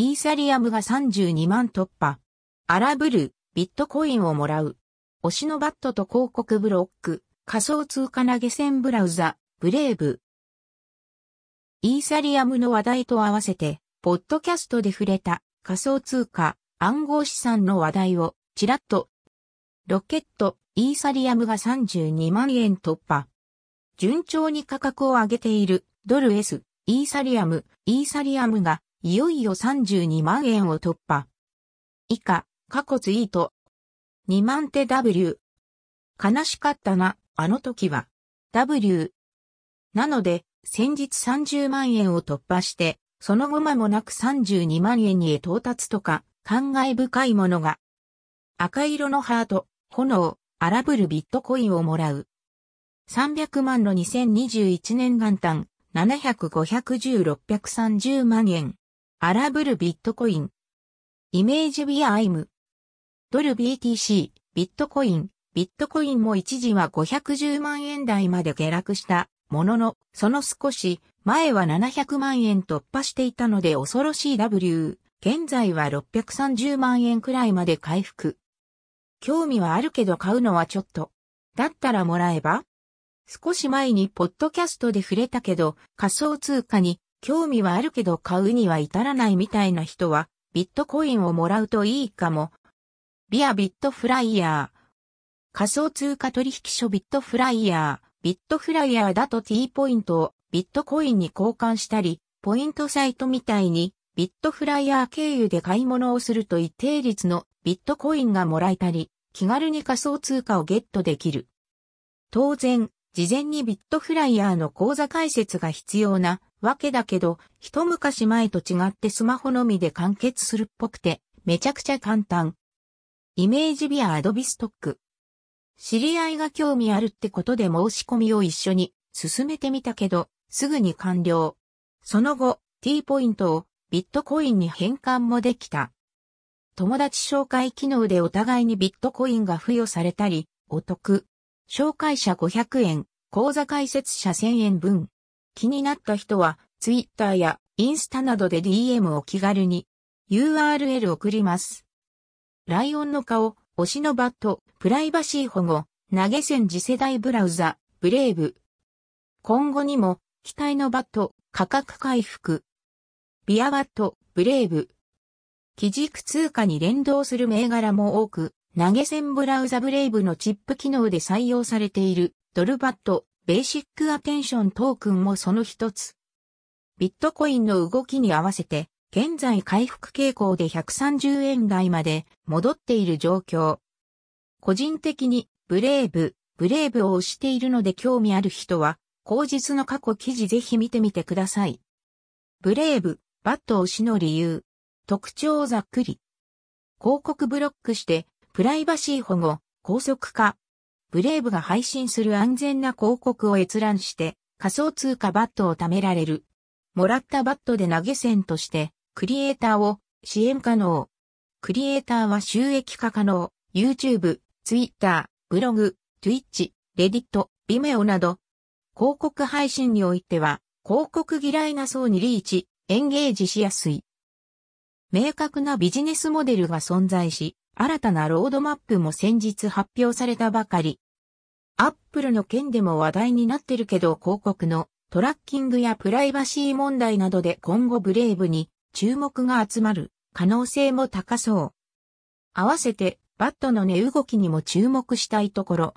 イーサリアムが32万突破。アラブル、ビットコインをもらう。推しのバットと広告ブロック、仮想通貨投げ銭ブラウザ、ブレイブ。イーサリアムの話題と合わせて、ポッドキャストで触れた仮想通貨、暗号資産の話題を、ちらっと。ロケット、イーサリアムが32万円突破。順調に価格を上げている、ドル S、イーサリアム、イーサリアムが、いよいよ32万円を突破。以下、過去ツイート。2万手 W。悲しかったな、あの時は。W。なので、先日30万円を突破して、その後間もなく32万円にへ到達とか、感慨深いものが。赤色のハート、炎、荒ぶるビットコインをもらう。300万の2021年元旦、700、510、630万円。荒ぶるビットコイン。イメージビアアイム。ドル BTC、ビットコイン。ビットコインも一時は510万円台まで下落したものの、その少し前は700万円突破していたので恐ろしい W。現在は630万円くらいまで回復。興味はあるけど買うのはちょっと。だったらもらえば？少し前にポッドキャストで触れたけど仮想通貨に興味はあるけど買うには至らないみたいな人は、ビットコインをもらうといいかも。ビアビットフライヤー。仮想通貨取引所ビットフライヤー。ビットフライヤーだと T ポイントをビットコインに交換したり、ポイントサイトみたいにビットフライヤー経由で買い物をすると一定率のビットコインがもらえたり、気軽に仮想通貨をゲットできる。当然、事前にビットフライヤーの口座開設が必要なわけだけど、一昔前と違ってスマホのみで完結するっぽくて、めちゃくちゃ簡単。イメージビアアドビストック。知り合いが興味あるってことで申し込みを一緒に進めてみたけど、すぐに完了。その後、T ポイントをビットコインに変換もできた。友達紹介機能でお互いにビットコインが付与されたり、お得。紹介者500円、口座開設者1000円分。気になった人は、ツイッターやインスタなどで DM を気軽に URL 送ります。ライオンの顔、推しの BAT、プライバシー保護、投げ銭次世代ブラウザ、 Brave。今後にも、機体のバット、価格回復。ビア BAT、Brave。基軸通貨に連動する銘柄も多く、投げ銭ブラウザ Brave のチップ機能で採用されているドル BAT、Basic Attention Token もその一つ。ビットコインの動きに合わせて、現在回復傾向で130円台まで戻っている状況。個人的に Brave、Brave を推しているので興味ある人は、後日の過去記事ぜひ見てみてください。 Brave、BAT 推しの理由。特徴ざっくり。広告ブロックして、プライバシー保護、高速化、 Brave が配信する安全な広告を閲覧して仮想通貨 BAT を貯められる。もらった BAT で投げ銭としてクリエイターを支援可能。クリエイターは収益化可能。YouTube、Twitter、ブログ、Twitch、Reddit、Vimeo など広告配信においては広告嫌いな層にリーチ、エンゲージしやすい。明確なビジネスモデルが存在し、新たなロードマップも先日発表されたばかり。アップルの件でも話題になってるけど広告のトラッキングやプライバシー問題などで今後 Brave に注目が集まる可能性も高そう。合わせてバットの値動きにも注目したいところ、